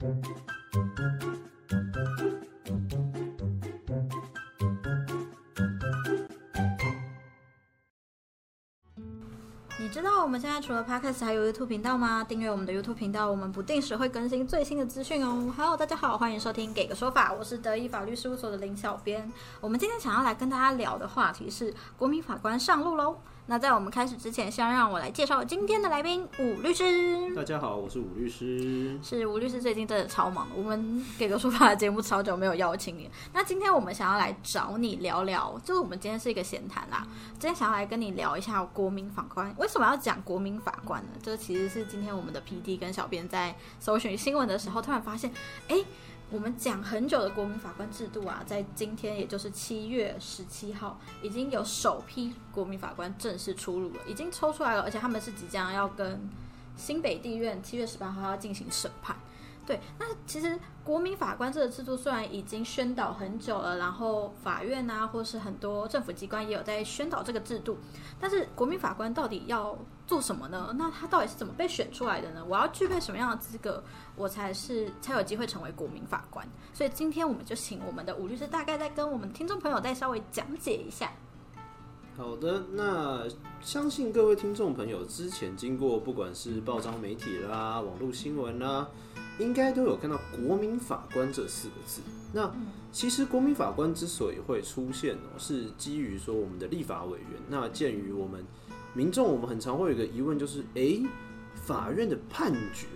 你知道我们现在除了 Podcast 还有 YouTube 频道吗？订阅我们的 YouTube 频道，我们不定时会更新最新的资讯哦。Hello，大家好，欢迎收听《给个说法》，我是德意法律事务所的林小编。我们今天想要来跟大家聊的话题是国民法官上路喽。那在我们开始之前，先让我来介绍今天的来宾武律师。大家好，我是武律师。是吴律师最近真的超忙，我们给个说法的节目超久没有邀请你。那今天我们想要来找你聊聊，就是我们今天是一个闲谈啦。今天想要来跟你聊一下国民法官为什么要讲国民法官呢？这其实是今天我们的 P D 跟小编在搜寻新闻的时候，突然发现，哎。我们讲很久的国民法官制度啊，在今天也就是七月十七号，已经有首批国民法官正式出炉了，已经抽出来了，而且他们是即将要跟新北地院七月十八号要进行审判。对，那其实国民法官这个制度虽然已经宣导很久了，然后法院啊，或是很多政府机关也有在宣导这个制度，但是国民法官到底要做什么呢？那他到底是怎么被选出来的呢？我要具备什么样的资格，我才是才有机会成为国民法官？所以今天我们就请我们的吴律师大概再跟我们听众朋友再稍微讲解一下。好的，那相信各位听众朋友之前经过不管是报章媒体啦、网络新闻啦。应该都有看到“国民法官”这四个字。那其实国民法官之所以会出现哦，是基于说我们的立法委员。那鉴于我们民众，我们很常会有一个疑问，就是诶，法院的判决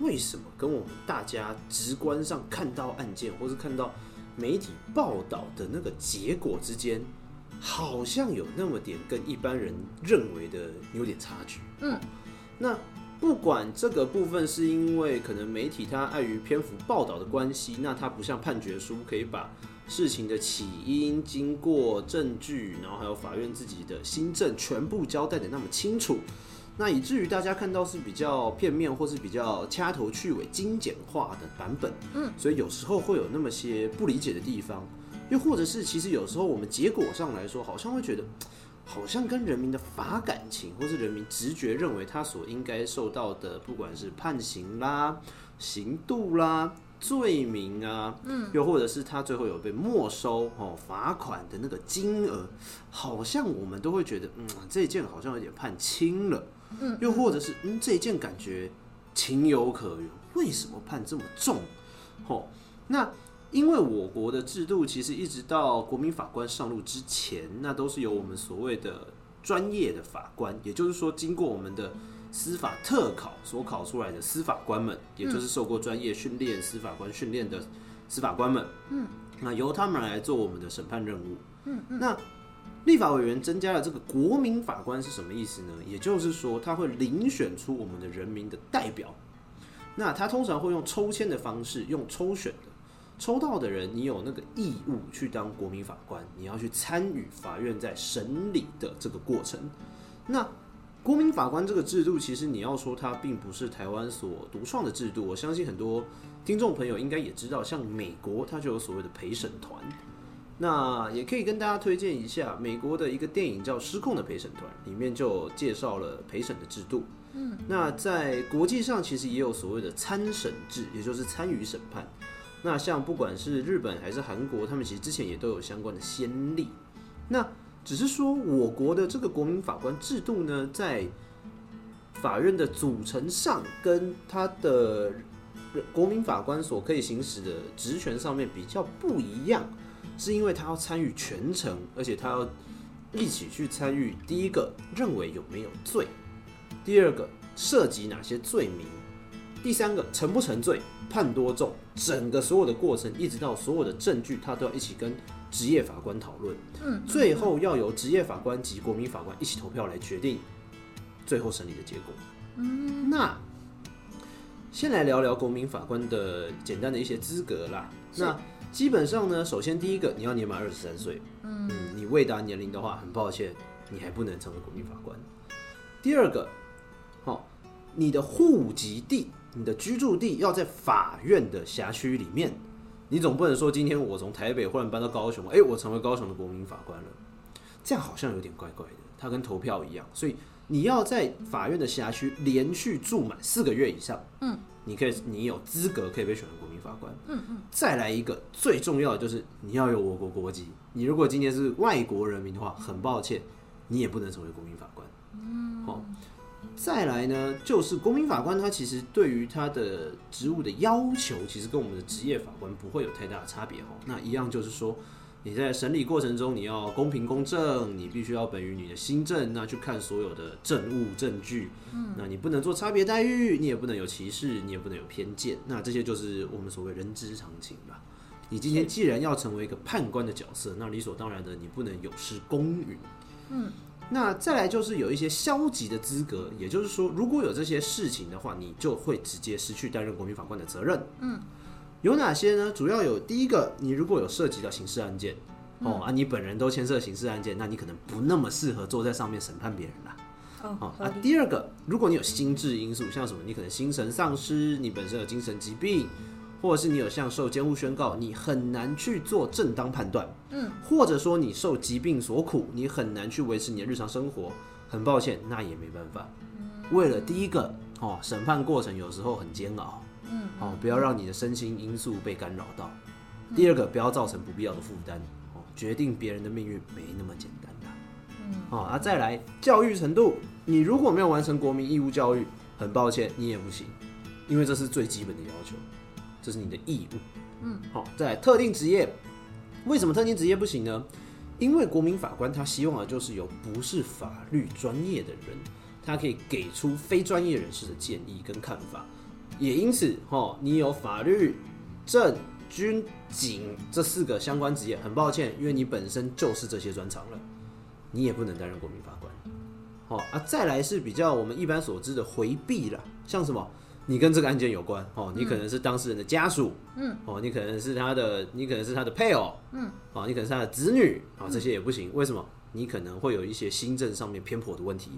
为什么跟我们大家直观上看到案件，或是看到媒体报道的那个结果之间，好像有那么点跟一般人认为的有点差距？嗯，那。不管这个部分是因为可能媒体它碍于篇幅报道的关系，那它不像判决书可以把事情的起因、经过、证据，然后还有法院自己的新政全部交代的那么清楚，那以至于大家看到是比较片面或是比较掐头去尾、精简化的版本。嗯，所以有时候会有那么些不理解的地方，又或者是其实有时候我们结果上来说，好像会觉得。好像跟人民的法感情，或是人民直觉认为他所应该受到的，不管是判刑啦、刑度啦、罪名啊，嗯，又或者是他最后有被没收哦罚款的那个金额，好像我们都会觉得，嗯，这件好像有点判轻了，嗯，又或者是，嗯，这件感觉情有可原，为什么判这么重？哦，那。因为我国的制度其实一直到国民法官上路之前，那都是由我们所谓的专业的法官，也就是说经过我们的司法特考所考出来的司法官们，也就是受过专业训练司法官训练的司法官们，嗯，那由他们来做我们的审判任务，嗯嗯。那立法委员增加了这个国民法官是什么意思呢？也就是说他会遴选出我们的人民的代表，那他通常会用抽签的方式，用抽选的。抽到的人，你有那个义务去当国民法官，你要去参与法院在审理的这个过程。那国民法官这个制度，其实你要说它并不是台湾所独创的制度，我相信很多听众朋友应该也知道，像美国它就有所谓的陪审团。那也可以跟大家推荐一下美国的一个电影叫《失控的陪审团》，里面就介绍了陪审的制度。嗯，那在国际上其实也有所谓的参审制，也就是参与审判。那像不管是日本还是韩国，他们其实之前也都有相关的先例。那只是说，我国的这个国民法官制度呢，在法院的组成上，跟他的国民法官所可以行使的职权上面比较不一样，是因为他要参与全程，而且他要一起去参与。第一个，认为有没有罪；第二个，涉及哪些罪名；第三个，成不成罪。判多重，整个所有的过程，一直到所有的证据，他都要一起跟职业法官讨论。嗯，最后要由职业法官及国民法官一起投票来决定最后审理的结果。嗯，那先来聊聊国民法官的简单的一些资格啦。那基本上呢，首先第一个，你要年满二十三岁。嗯，你未达年龄的话，很抱歉，你还不能成为国民法官。第二个，好，你的户籍地。你的居住地要在法院的辖区里面，你总不能说今天我从台北忽然搬到高雄，哎，我成为高雄的国民法官了，这样好像有点怪怪的。它跟投票一样，所以你要在法院的辖区连续住满四个月以上，嗯，你可以，你有资格可以被选为国民法官。嗯嗯。再来一个最重要的就是你要有我国国籍。你如果今天是外国人民的话，很抱歉，你也不能成为国民法官。嗯。好，再来呢，就是国民法官他其实对于他的职务的要求，其实跟我们的职业法官不会有太大的差别。哈，那一样就是说。你在审理过程中，你要公平公正，你必须要本于你的心证，那去看所有的证物证据。嗯，那你不能做差别待遇，你也不能有歧视，你也不能有偏见。那这些就是我们所谓人之常情吧。你今天既然要成为一个判官的角色，那理所当然的，你不能有失公允。嗯，那再来就是有一些消极的资格，也就是说，如果有这些事情的话，你就会直接失去担任国民法官的责任。嗯。有哪些呢？主要有第一个，你如果有涉及到刑事案件，哦啊，你本人都牵涉刑事案件，那你可能不那么适合坐在上面审判别人啦。哦啊，第二个，如果你有心智因素，像什么，你可能精神丧失，你本身有精神疾病，或者是你有向受监护宣告，你很难去做正当判断。嗯，或者说你受疾病所苦，你很难去维持你的日常生活。很抱歉，那也没办法。为了第一个，哦，审判过程有时候很煎熬。嗯，哦，不要让你的身心因素被干扰到。第二个，不要造成不必要的负担。哦，决定别人的命运没那么简单的。嗯，哦，啊，再来教育程度，你如果没有完成国民义务教育，很抱歉，你也不行，因为这是最基本的要求，这是你的义务。嗯，好，在特定职业，为什么特定职业不行呢？因为国民法官他希望的就是有不是法律专业的人，他可以给出非专业人士的建议跟看法。也因此，哈，你有法律、政、军、警这四个相关职业，很抱歉，因为你本身就是这些专长了，你也不能担任国民法官。好啊，再来是比较我们一般所知的回避了，像什么，你跟这个案件有关，哦，你可能是当事人的家属，嗯，哦，你可能是他的，你可能是他的配偶，嗯，哦，你可能是他的子女，啊，这些也不行。为什么？你可能会有一些新政上面偏颇的问题，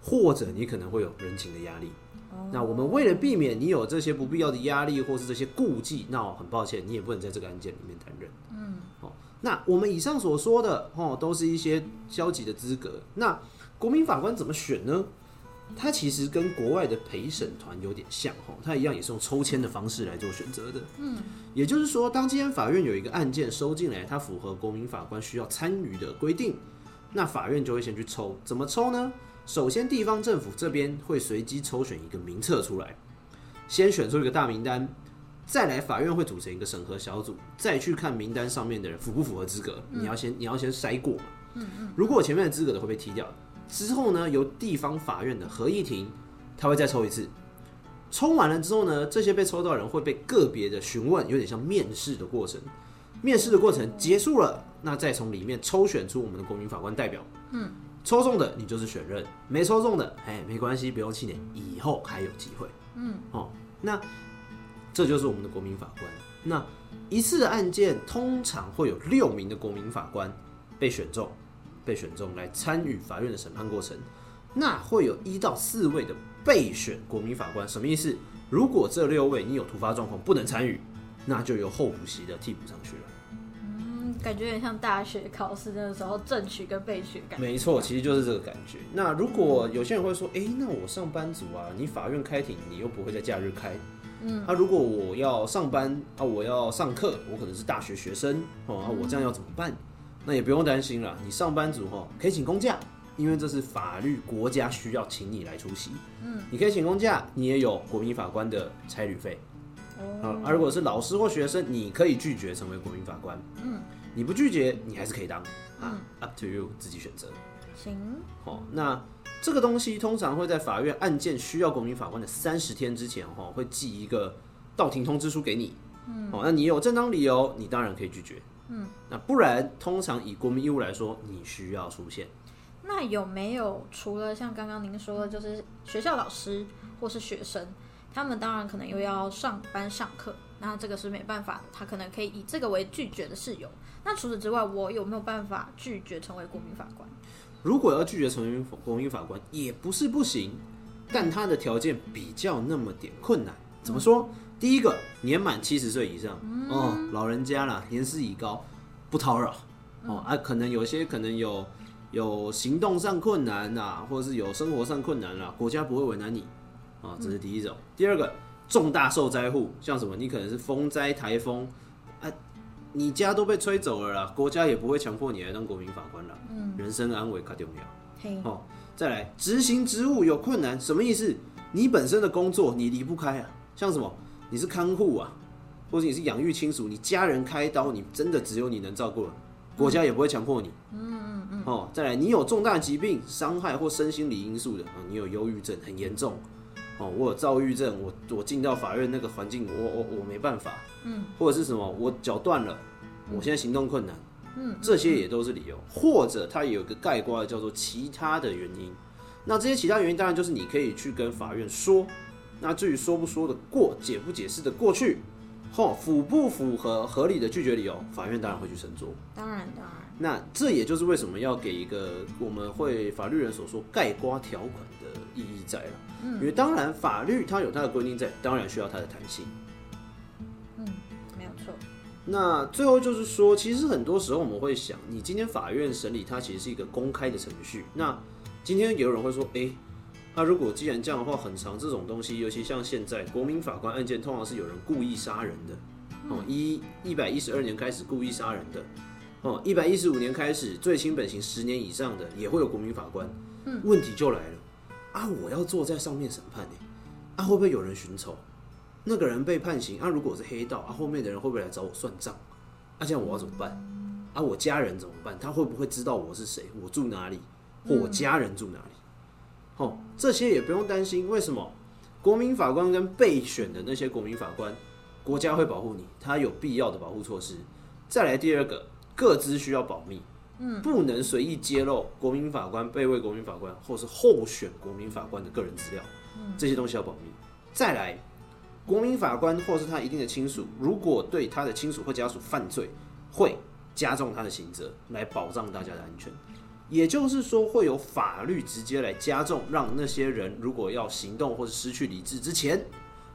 或者你可能会有人情的压力。那我们为了避免你有这些不必要的压力或是这些顾忌，那很抱歉，你也不能在这个案件里面担任。嗯，哦，那我们以上所说的哦，都是一些消极的资格。那国民法官怎么选呢？他其实跟国外的陪审团有点像哦，他一样也是用抽签的方式来做选择的。嗯，也就是说，当今天法院有一个案件收进来，它符合国民法官需要参与的规定，那法院就会先去抽。怎么抽呢？首先，地方政府这边会随机抽选一个名册出来，先选出一个大名单，再来法院会组成一个审核小组，再去看名单上面的人符不符合资格。你要先你要先筛过嘛。嗯嗯。如果前面的资格的会被踢掉，之后呢，由地方法院的合议庭，他会再抽一次。抽完了之后呢，这些被抽到的人会被个别的询问，有点像面试的过程。面试的过程结束了，那再从里面抽选出我们的国民法官代表。嗯。抽中的你就是选任，没抽中的，哎，没关系，不用气馁，以后还有机会。嗯，哦，那这就是我们的国民法官。那一次的案件通常会有六名的国民法官被选中，被选中来参与法院的审判过程。那会有一到四位的备选国民法官，什么意思？如果这六位你有突发状况不能参与，那就由候补席的替补上去了。感觉有点像大学考试的时候正取跟备取感。没错，其实就是这个感觉。那如果有些人会说，哎，那我上班族啊，你法院开庭，你又不会在假日开。嗯。那如果我要上班啊，我要上课，我可能是大学学生哦，啊，我这样要怎么办？那也不用担心了，你上班族哈可以请公假，因为这是法律国家需要请你来出席。嗯。你可以请公假，你也有国民法官的差旅费。哦。而，如果是老师或学生，你可以拒绝成为国民法官。嗯。你不拒绝，你还是可以当啊，up to you，自己选择。行。好，那这个东西通常会在法院案件需要国民法官的三十天之前，哈，会寄一个到庭通知书给你。嗯。哦，那你有正当理由，你当然可以拒绝。嗯。那不然，通常以国民义务来说，你需要出现。那有没有除了像刚刚您说的，就是学校老师或是学生，他们当然可能又要上班上课，那这个是没办法的，他可能可以以这个为拒绝的事由。那除此之外，我有没有办法拒绝成为国民法官？如果要拒绝成为国民法官，也不是不行，但他的条件比较那么点困难。怎么说？第一个，年满七十岁以上，哦，老人家啦，年事已高，不叨扰，哦啊，可能有些可能有有行动上困难呐、或者是有生活上困难啦、国家不会为难你啊，这是第一种。第二个，重大受灾户，像什么，你可能是风灾、台风啊，你家都被吹走了啦，国家也不会强迫你来当国民法官了。嗯，人身安危卡重要。再来执行职务有困难，什么意思？你本身的工作你离不开啊，像什么？你是看护啊，或者你是养育亲属，你家人开刀，你真的只有你能照顾了，国家也不会强迫你。嗯嗯嗯。哦，再来，你有重大疾病、伤害或身心理因素的，啊，你有忧郁症很严重，哦，我有躁郁症，我我进到法院那个环境，我我我没办法。嗯。或者是什么？我脚断了，我现在行动困难。嗯。这些也都是理由，或者它也有一个概括的叫做其他的原因。那这些其他原因，当然就是你可以去跟法院说。那至于说不说得过、解不解释的过去，吼符不符合合理的拒绝理由，法院当然会去斟酌。当然当然，那这也就是为什么要给一个我们会法律人所说盖瓜条款的意义在了。嗯，因为当然法律它有它的规定在，当然需要它的弹性。嗯，没有错。那最后就是说，其实很多时候我们会想，你今天法院审理它其实是一个公开的程序。那今天也有人会说，诶，那如果既然这样的话，很长这种东西，尤其像现在国民法官案件，通常是有人故意杀人的，哦，一一百一十二年开始故意杀人的，哦，一百一十五年开始最轻本刑十年以上的也会有国民法官。嗯，问题就来了，啊，我要坐在上面审判呢，啊，会不会有人寻仇？那个人被判刑，啊，如果是黑道，啊，后面的人会不会来找我算账？啊，这样我要怎么办？啊，我家人怎么办？他会不会知道我是谁？我住哪里？或我家人住哪里？哦，这些也不用担心。为什么？国民法官跟备选的那些国民法官，国家会保护你，他有必要的保护措施。再来第二个，各自需要保密，嗯，不能随意揭露国民法官、备位国民法官或是候选国民法官的个人资料，这些东西要保密。再来，国民法官或是他一定的亲属，如果对他的亲属或家属犯罪，会加重他的刑责，来保障大家的安全。也就是说，会有法律直接来加重，让那些人如果要行动或者失去理智之前，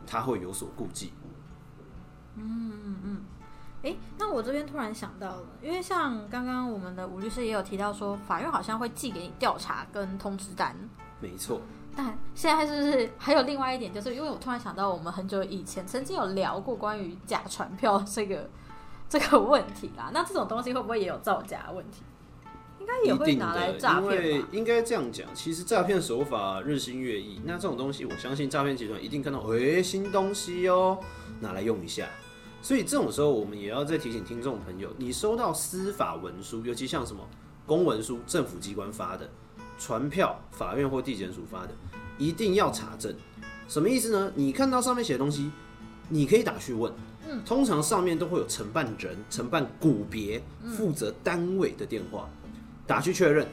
他会有所顾忌。诶，那我这边突然想到了，因为像刚刚我们的吴律师也有提到说，法院好像会寄给你调查跟通知单。没错，但现在是不是还有另外一点，就是因为我突然想到，我们很久以前曾经有聊过关于假传票这个这个问题啦。那这种东西会不会也有造假问题？应该也会拿来的，诈骗因为？应该这样讲，其实诈骗手法日新月异。那这种东西，我相信诈骗集团一定看到，诶、新东西哦，拿来用一下。所以这种时候，我们也要再提醒听众朋友，你收到司法文书，尤其像什么公文书，政府机关发的，传票，法院或地检署发的，一定要查证。什么意思呢？你看到上面写的东西，你可以打去问。嗯，通常上面都会有承办人、承办股别、负责单位的电话，打去确认。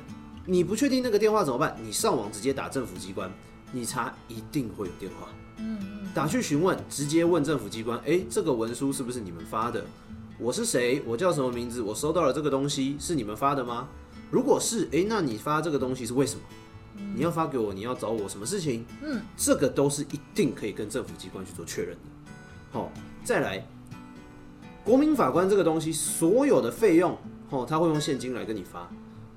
你不确定那个电话怎么办？你上网直接打政府机关，你查一定会有电话。嗯打去询问，直接问政府机关，诶，这个文书是不是你们发的？我是谁？我叫什么名字？我收到了这个东西，是你们发的吗？如果是，诶，那你发这个东西是为什么？你要发给我，你要找我什么事情？嗯，这个都是一定可以跟政府机关去做确认的。好、再来，国民法官这个东西，所有的费用，哦，他会用现金来跟你发，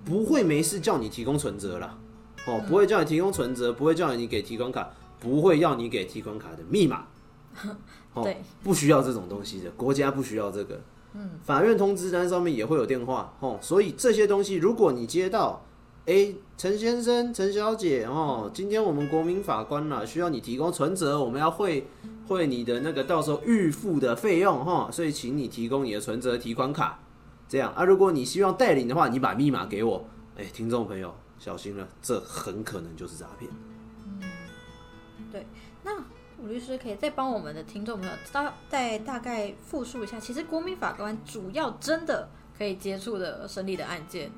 不会没事叫你提供存折啦。哦，不会叫你提供存折，不会叫你给提款卡，不会要你给提款卡的密码。哦对，不需要这种东西的，国家不需要这个。嗯，法院通知单上面也会有电话。哦，所以这些东西，如果你接到，哎，陈先生、陈小姐，哦，今天我们国民法官啦，需要你提供存折，我们要汇汇你的那个到时候预付的费用，哈、所以请你提供你的存折、提款卡。这样啊，如果你希望带领的话，你把密码给我。哎，听众朋友小心了，这很可能就是诈骗。嗯，对那吴律师可以再帮我们的听众朋友大再大概复述一下，其实国民法官主要真的可以接触的审理的案件，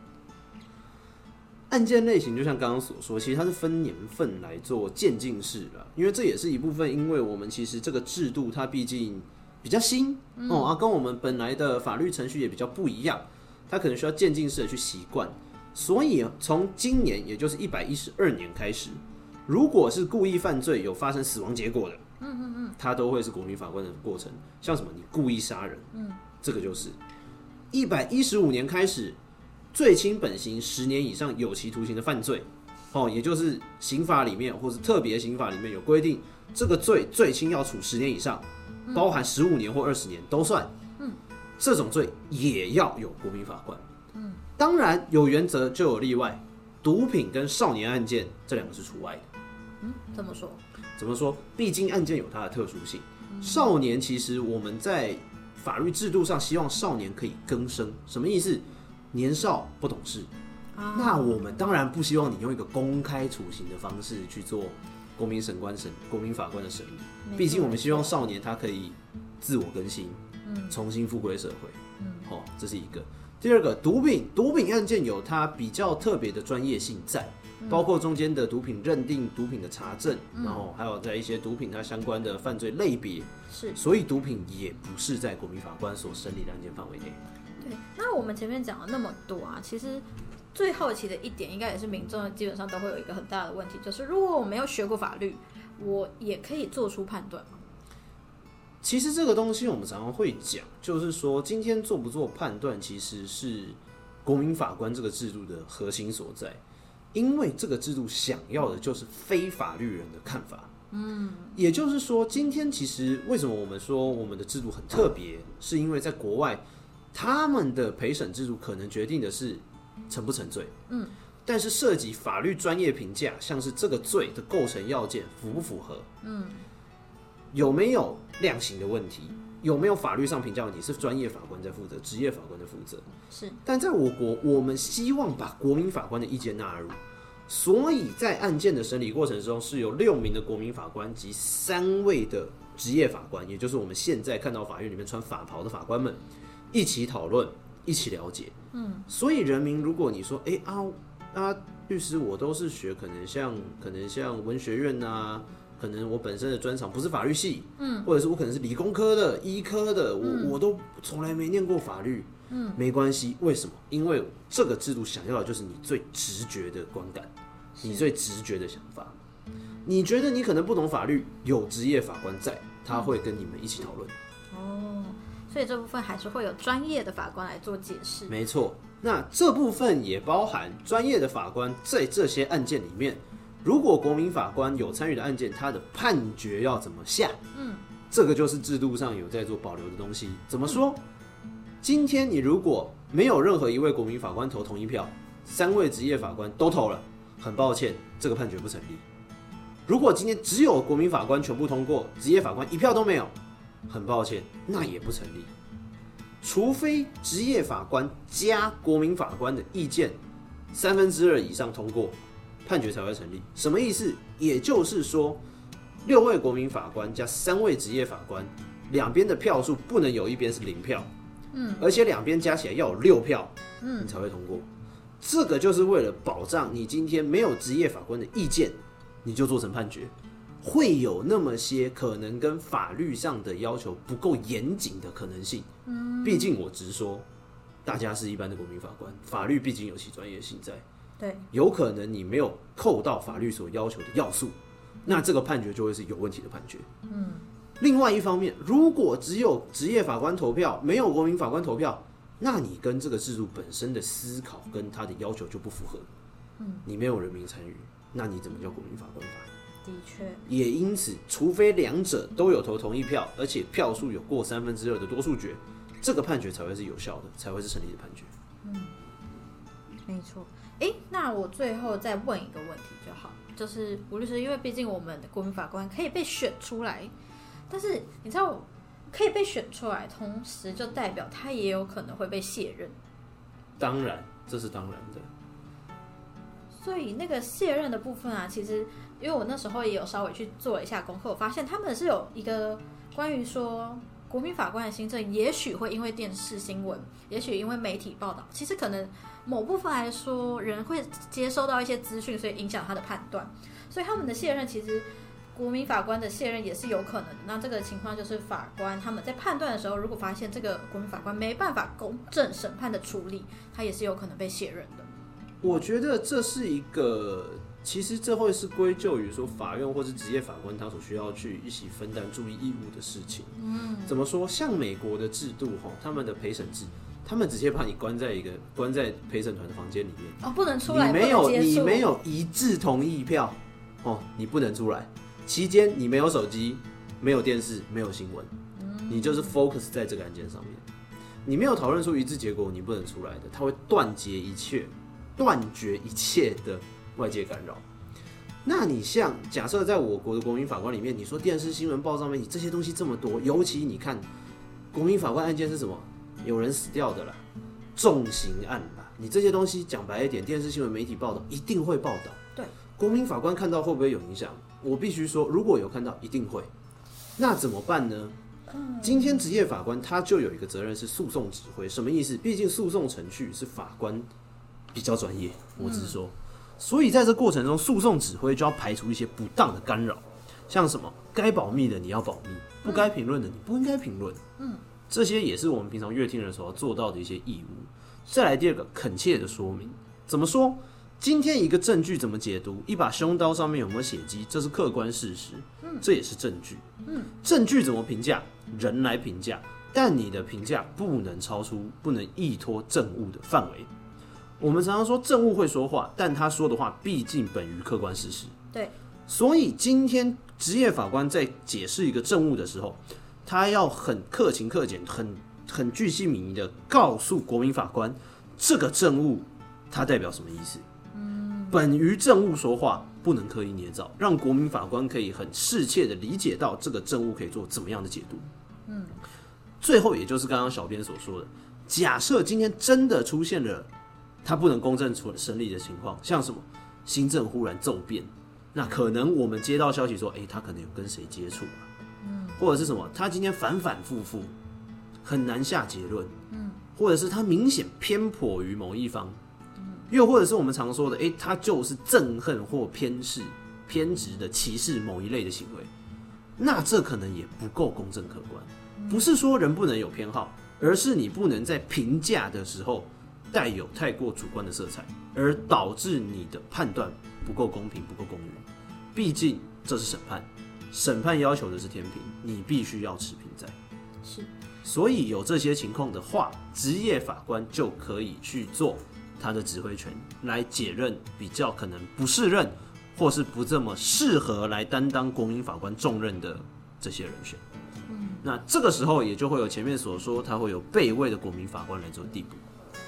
案件类型就像刚刚所说，其实它是分年份来做渐进式的，因为这也是一部分，因为我们其实这个制度它毕竟比较新、哦啊，跟我们本来的法律程序也比较不一样，他可能需要渐进式的去习惯，所以从今年也就是一百一十二年开始，如果是故意犯罪有发生死亡结果的，嗯嗯嗯，他都会是国民法官的过程，像什么你故意杀人，嗯，这个就是。一百一十五年开始。最轻本刑十年以上有期徒刑的犯罪，哦，也就是刑法里面或是特别刑法里面有规定，这个罪最轻要处十年以上，包含十五年或二十年都算。嗯，这种罪也要有国民法官。嗯，当然有原则就有例外，毒品跟少年案件这两个是除外的。嗯，怎么说？怎么说？毕竟案件有它的特殊性。少年其实我们在法律制度上希望少年可以更生，什么意思？年少不懂事，那我们当然不希望你用一个公开处刑的方式去做国民审官审国民法官的审理。毕竟我们希望少年他可以自我更新，嗯，重新复归社会，嗯，好，这是一个。第二个，毒品毒品案件有它比较特别的专业性在。包括中间的毒品认定、毒品的查证，然后还有在一些毒品它相关的犯罪类别，是，所以毒品也不是在国民法官所审理的案件范围内。对，那我们前面讲了那么多啊，其实最好奇的一点，应该也是民众基本上都会有一个很大的问题，就是如果我没有学过法律，我也可以做出判断吗？其实这个东西我们常常会讲，就是说今天做不做判断，其实是国民法官这个制度的核心所在。因为这个制度想要的就是非法律人的看法，嗯，也就是说，今天其实为什么我们说我们的制度很特别，是因为在国外，他们的陪审制度可能决定的是成不成罪，嗯，但是涉及法律专业评价，像是这个罪的构成要件符不符合，嗯，有没有量刑的问题，有没有法律上评价问题，是专业法官在负责，职业法官在负责，是，但在我国，我们希望把国民法官的意见纳入。所以在案件的审理过程中，是有六名的国民法官及三位的职业法官，也就是我们现在看到法院里面穿法袍的法官们，一起讨论，一起了解。嗯，所以人民，如果你说，哎啊啊，律师，我都是学，可能像可能像文学院呐，可能我本身的专长不是法律系，嗯，或者是我可能是理工科的、医科的，我我都从来没念过法律。嗯，没关系，为什么？因为这个制度想要的就是你最直觉的观感，你最直觉的想法。你觉得你可能不懂法律，有职业法官在，他会跟你们一起讨论。哦，所以这部分还是会有专业的法官来做解释。没错，那这部分也包含专业的法官在这些案件里面，如果国民法官有参与的案件，他的判决要怎么下？嗯，这个就是制度上有在做保留的东西。怎么说？今天你如果没有任何一位国民法官投同一票，三位职业法官都投了，很抱歉，这个判决不成立。如果今天只有国民法官全部通过，职业法官一票都没有，很抱歉，那也不成立。除非职业法官加国民法官的意见三分之二以上通过，判决才会成立。什么意思？也就是说，六位国民法官加三位职业法官，两边的票数不能有一边是零票。嗯，而且两边加起来要有六票，嗯，你才会通过。这个就是为了保障你今天没有职业法官的意见，你就做成判决，会有那么些可能跟法律上的要求不够严谨的可能性。嗯，毕竟我直说，大家是一般的国民法官，法律毕竟有其专业性在。对，有可能你没有扣到法律所要求的要素，那这个判决就会是有问题的判决。嗯。另外一方面，如果只有职业法官投票，没有国民法官投票，那你跟这个制度本身的思考跟他的要求就不符合。嗯，你没有人民参与，那你怎么叫国民法官法？的确。也因此，除非两者都有投同意票，而且票数有过三分之二的多数决，这个判决才会是有效的，才会是成立的判决。嗯，没错。哎，那我最后再问一个问题就好，就是吴律师，因为毕竟我们的国民法官可以被选出来。但是你知道，可以被选出来，同时就代表他也有可能会被卸任。当然，这是当然的。所以那个卸任的部分啊，其实因为我那时候也有稍微去做一下功课，我发现他们是有一个关于说国民法官的新政，也许会因为电视新闻，也许因为媒体报道，其实可能某部分来说，人会接收到一些资讯，所以影响他的判断。所以他们的卸任其实。国民法官的卸任也是有可能的。那这个情况就是法官他们在判断的时候，如果发现这个国民法官没办法公正审判的处理，他也是有可能被卸任的。我觉得这是一个，其实这会是归咎于说法院或是职业法官他所需要去一起分担注意义务的事情。嗯，怎么说？像美国的制度哈，他们的陪审制他们直接把你关在一个关在陪审团的房间里面，哦，不能出来，你没有你没有一致同意票，哦，你不能出来。期间你没有手机，没有电视，没有新闻，你就是 focus 在这个案件上面。你没有讨论出一致结果，你不能出来的，他会断绝一切，断绝一切的外界干扰。那你像假设在我国的国民法官里面，你说电视新闻、报上面，你这些东西这么多，尤其你看国民法官案件是什么？有人死掉的啦，重刑案啦，你这些东西讲白一点，电视新闻媒体报道一定会报道。对，国民法官看到会不会有影响？我必须说，如果有看到，一定会。那怎么办呢？今天职业法官他就有一个责任是诉讼指挥，什么意思？毕竟诉讼程序是法官比较专业，我只是说，所以在这过程中，诉讼指挥就要排除一些不当的干扰，像什么该保密的你要保密，不该评论的你不应该评论，嗯，这些也是我们平常阅听的时候要做到的一些义务。再来第二个，恳切的说明，怎么说？今天一个证据怎么解读？一把凶刀上面有没有血迹？这是客观事实，这也是证据。嗯证据怎么评价？人来评价，但你的评价不能超出、不能依托证物的范围。我们常常说政务会说话，但他说的话毕竟本于客观事实。对，所以今天职业法官在解释一个政务的时候，他要很克勤克俭、很很具细靡遗的告诉国民法官，这个政务它代表什么意思。嗯本于政务说话，不能刻意捏造，让国民法官可以很适切的理解到这个政务可以做怎么样的解读。嗯，最后也就是刚刚小编所说的，假设今天真的出现了他不能公正处审理的情况，像什么？新政忽然骤变，那可能我们接到消息说，诶，他可能有跟谁接触啊，嗯，或者是什么，他今天反反复复，很难下结论，嗯，或者是他明显偏颇于某一方。嗯。又或者是我们常说的，诶，他就是憎恨或偏视、偏执的歧视某一类的行为，那这可能也不够公正客观。不是说人不能有偏好，而是你不能在评价的时候带有太过主观的色彩，而导致你的判断不够公平、不够公允。毕竟这是审判，审判要求的是天平，你必须要持平在。是，所以有这些情况的话，职业法官就可以去做。他的指挥权来解任比较可能不适任，或是不这么适合来担当国民法官重任的这些人选。嗯，那这个时候也就会有前面所说，他会有备位的国民法官来做递补。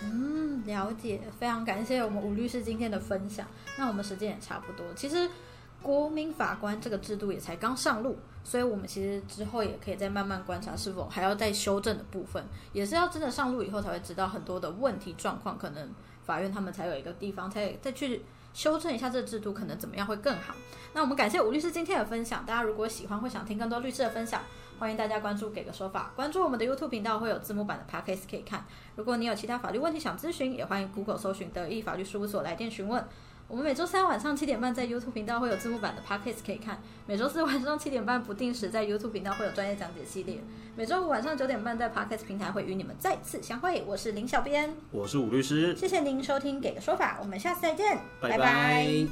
嗯，了解，非常感谢我们吴律师今天的分享。那我们时间也差不多，其实国民法官这个制度也才刚上路，所以我们其实之后也可以再慢慢观察是否还要再修正的部分，也是要真的上路以后才会知道很多的问题状况可能。法院他们才有一个地方，才再去修正一下这个制度，可能怎么样会更好。那我们感谢吴律师今天的分享。大家如果喜欢或想听更多律师的分享，欢迎大家关注给个说法，关注我们的 YouTube 频道会有字幕版的 Podcast 可以看。如果你有其他法律问题想咨询，也欢迎 Google 搜寻德意法律事务所来电询问。我们每周三晚上七点半在 YouTube 频道会有字幕版的 Podcast 可以看，每周四晚上七点半不定时在 YouTube 频道会有专业讲解系列，每周五晚上九点半在 Podcast 平台会与你们再次相会。我是林小编，我是武律师，谢谢您收听《给个说法》，我们下次再见，拜拜。